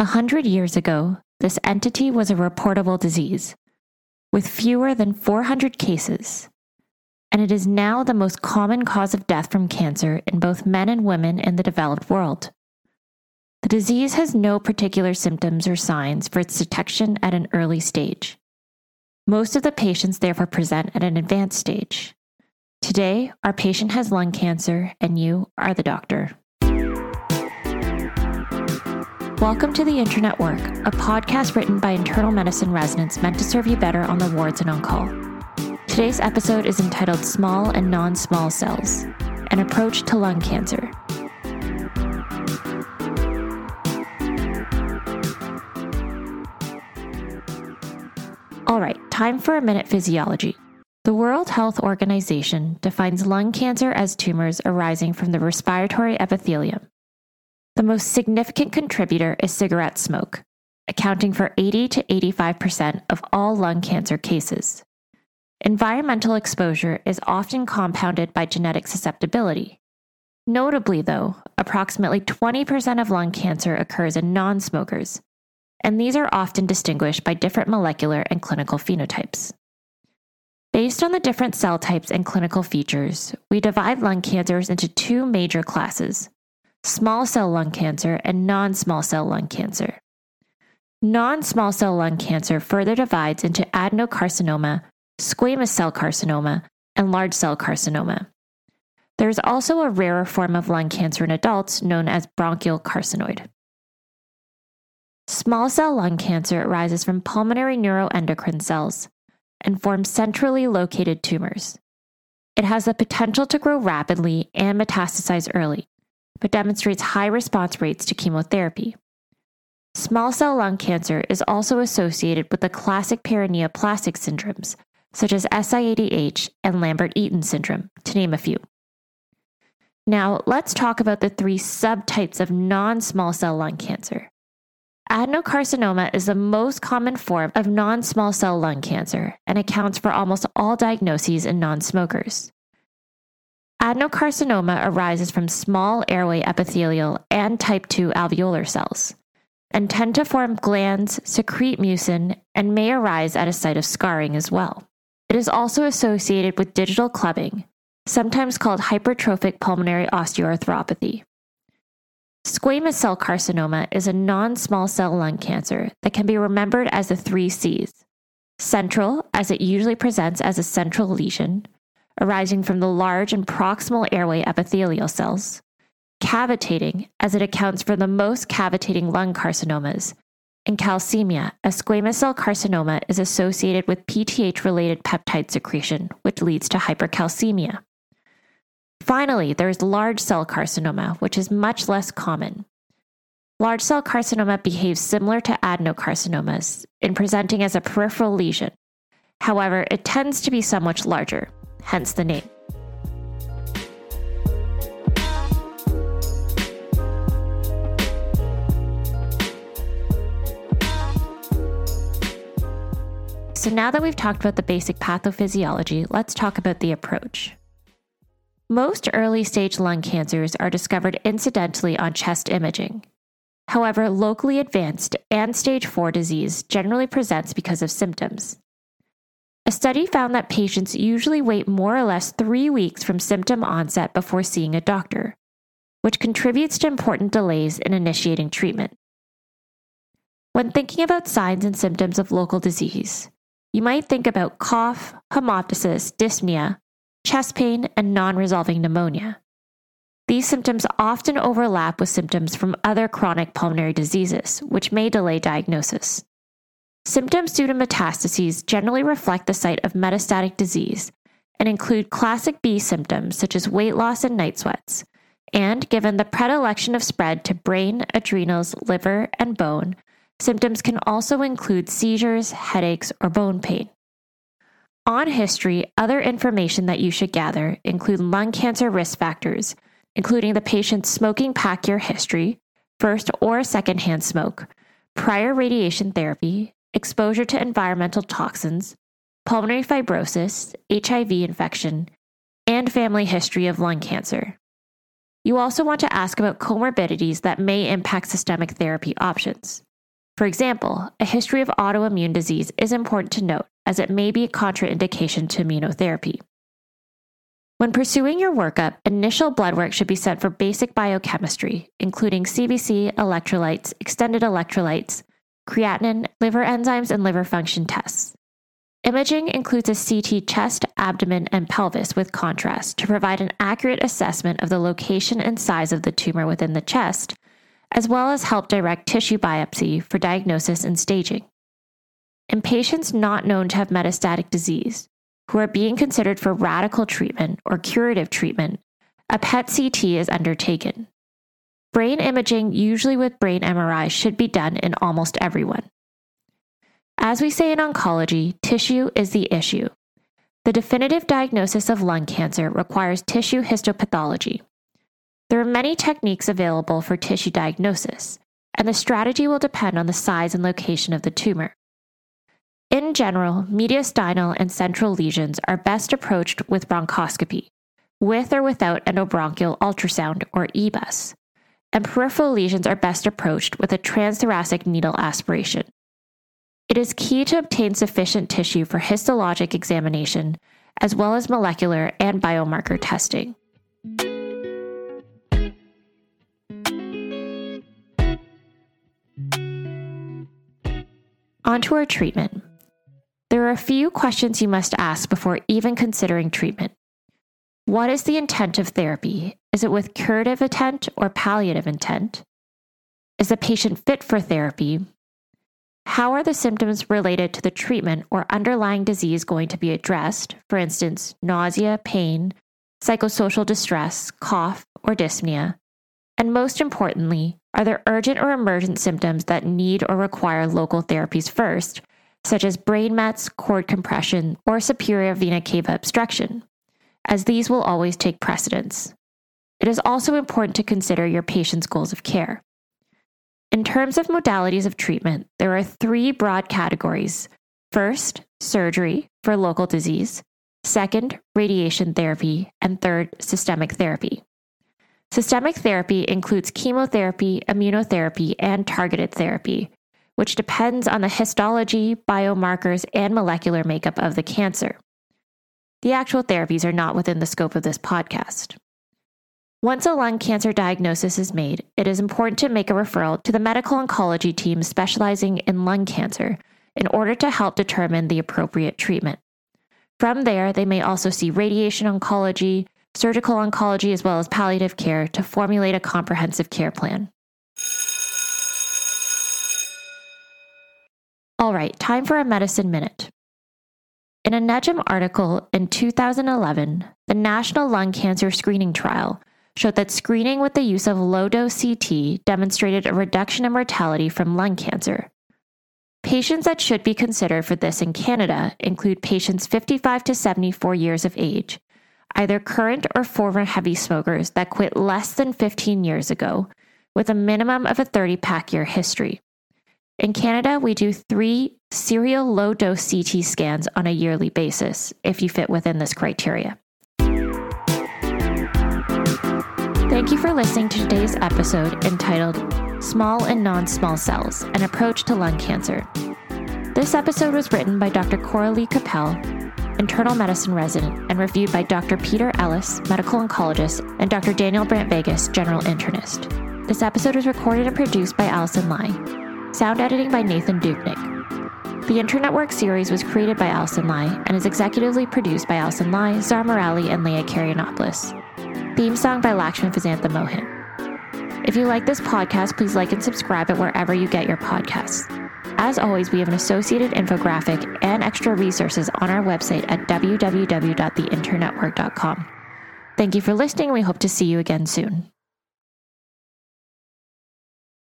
A hundred years ago, this entity was a reportable disease, with fewer than 400 cases, and it is now the most common cause of death from cancer in both men and women in the developed world. The disease has no particular symptoms or signs for its detection at an early stage. Most of the patients therefore present at an advanced stage. Today, our patient has lung cancer, and you are the doctor. Welcome to The Internet Work, a podcast written by internal medicine residents meant to serve you better on the wards and on call. Today's episode is entitled Small and Non Small Cells An Approach to Lung Cancer. All right, time for a minute physiology. The World Health Organization defines lung cancer as tumors arising from the respiratory epithelium, the most significant contributor is cigarette smoke, accounting for 80 to 85% of all lung cancer cases. Environmental exposure is often compounded by genetic susceptibility. Notably, though, approximately 20% of lung cancer occurs in non smokers, and these are often distinguished by different molecular and clinical phenotypes. Based on the different cell types and clinical features, we divide lung cancers into two major classes small cell lung cancer and non small cell lung cancer. Non small cell lung cancer further divides into adenocarcinoma, squamous cell carcinoma, and large cell carcinoma. There is also a rarer form of lung cancer in adults known as bronchial carcinoid. Small cell lung cancer arises from pulmonary neuroendocrine cells and forms centrally located tumors. It has the potential to grow rapidly and metastasize early, but demonstrates high response rates to chemotherapy. Small cell lung cancer is also associated with the classic paraneoplastic syndromes, such as SIADH and Lambert Eaton syndrome, to name a few. Now, let's talk about the three subtypes of non small cell lung cancer. Adenocarcinoma is the most common form of non small cell lung cancer and accounts for almost all diagnoses in non smokers. Adenocarcinoma arises from small airway epithelial and type 2 alveolar cells and tend to form glands, secrete mucin, and may arise at a site of scarring as well. It is also associated with digital clubbing, sometimes called hypertrophic pulmonary osteoarthropathy. Squamous cell carcinoma is a non small cell lung cancer that can be remembered as the three C's central, as it usually presents as a central lesion, arising from the large and proximal airway epithelial cells, cavitating, as it accounts for the most cavitating lung carcinomas, and calcemia, a squamous cell carcinoma is associated with PTH related peptide secretion, which leads to hypercalcemia. Finally, there's large cell carcinoma, which is much less common. Large cell carcinoma behaves similar to adenocarcinomas in presenting as a peripheral lesion. However, it tends to be somewhat larger hence the name. So, now that we've talked about the basic pathophysiology, let's talk about the approach. Most early stage lung cancers are discovered incidentally on chest imaging. However, locally advanced and stage 4 disease generally presents because of symptoms. A study found that patients usually wait more or less three weeks from symptom onset before seeing a doctor, which contributes to important delays in initiating treatment. When thinking about signs and symptoms of local disease, you might think about cough, hemoptysis, dyspnea, chest pain, and non resolving pneumonia. These symptoms often overlap with symptoms from other chronic pulmonary diseases, which may delay diagnosis. Symptoms due to metastases generally reflect the site of metastatic disease and include classic B symptoms such as weight loss and night sweats. And given the predilection of spread to brain, adrenals, liver, and bone, symptoms can also include seizures, headaches, or bone pain. On history, other information that you should gather include lung cancer risk factors, including the patient's smoking pack year history, first or secondhand smoke, prior radiation therapy, exposure to environmental toxins, pulmonary fibrosis, HIV infection, and family history of lung cancer. You also want to ask about comorbidities that may impact systemic therapy options. For example, a history of autoimmune disease is important to note as it may be a contraindication to immunotherapy. When pursuing your workup, initial blood work should be sent for basic biochemistry, including CBC, electrolytes, extended electrolytes, creatinine, liver enzymes, and liver function tests. Imaging includes a CT chest, abdomen, and pelvis with contrast to provide an accurate assessment of the location and size of the tumor within the chest, as well as help direct tissue biopsy for diagnosis and staging. In patients not known to have metastatic disease, who are being considered for radical treatment or curative treatment, a PET CT is undertaken. Brain imaging, usually with brain MRI, should be done in almost everyone. As we say in oncology, tissue is the issue. The definitive diagnosis of lung cancer requires tissue histopathology. There are many techniques available for tissue diagnosis, and the strategy will depend on the size and location of the tumor. In general, mediastinal and central lesions are best approached with bronchoscopy, with or without endobronchial ultrasound or EBUS, and peripheral lesions are best approached with a transthoracic needle aspiration. It is key to obtain sufficient tissue for histologic examination, as well as molecular and biomarker testing. Onto our treatment. There are a few questions you must ask before even considering treatment. What is the intent of therapy? Is it with curative intent or palliative intent? Is the patient fit for therapy? How are the symptoms related to the treatment or underlying disease going to be addressed? For instance, nausea, pain, psychosocial distress, cough, or dyspnea. And most importantly, are there urgent or emergent symptoms that need or require local therapies first such as brain mets, cord compression, or superior vena cava obstruction, as these will always take precedence. It is also important to consider your patient's goals of care. In terms of modalities of treatment, there are three broad categories. First, surgery for local disease. Second, radiation therapy. And third, systemic therapy. Systemic therapy includes chemotherapy, immunotherapy, and targeted therapy, which depends on the histology, biomarkers, and molecular makeup of the cancer. The actual therapies are not within the scope of this podcast. Once a lung cancer diagnosis is made, it is important to make a referral to the medical oncology team specializing in lung cancer in order to help determine the appropriate treatment. From there, they may also see radiation oncology, surgical oncology, as well as palliative care to formulate a comprehensive care plan. All right, time for a medicine minute. In a NEJM article in 2011, the National Lung Cancer Screening Trial showed that screening with the use of low dose CT demonstrated a reduction in mortality from lung cancer. Patients that should be considered for this in Canada include patients 55 to 74 years of age, either current or former heavy smokers that quit less than 15 years ago, with a minimum of a 30 pack year history. In Canada, we do three serial low dose CT scans on a yearly basis if you fit within this criteria. Thank you for listening to today's episode entitled Small and Non Small Cells An Approach to Lung Cancer. This episode was written by Dr. Coralea Kappel, internal medicine resident, and reviewed by Dr. Peter Ellis, medical oncologist, and Dr. Daniel Brandt Vegas, general internist. This episode was recorded and produced by Allison Lai. Sound editing by Nathan Doupnik. The Internetwork series was created by Alison Lai and is executively produced by Alison Lai, Zar Morali, and Leah Karianopoulos. Theme song by Lakshman Fazantha Mohan. If you like this podcast, please like and subscribe it wherever you get your podcasts. As always, we have an associated infographic and extra resources on our website at www.theinternetwork.com. Thank you for listening. We hope to see you again soon.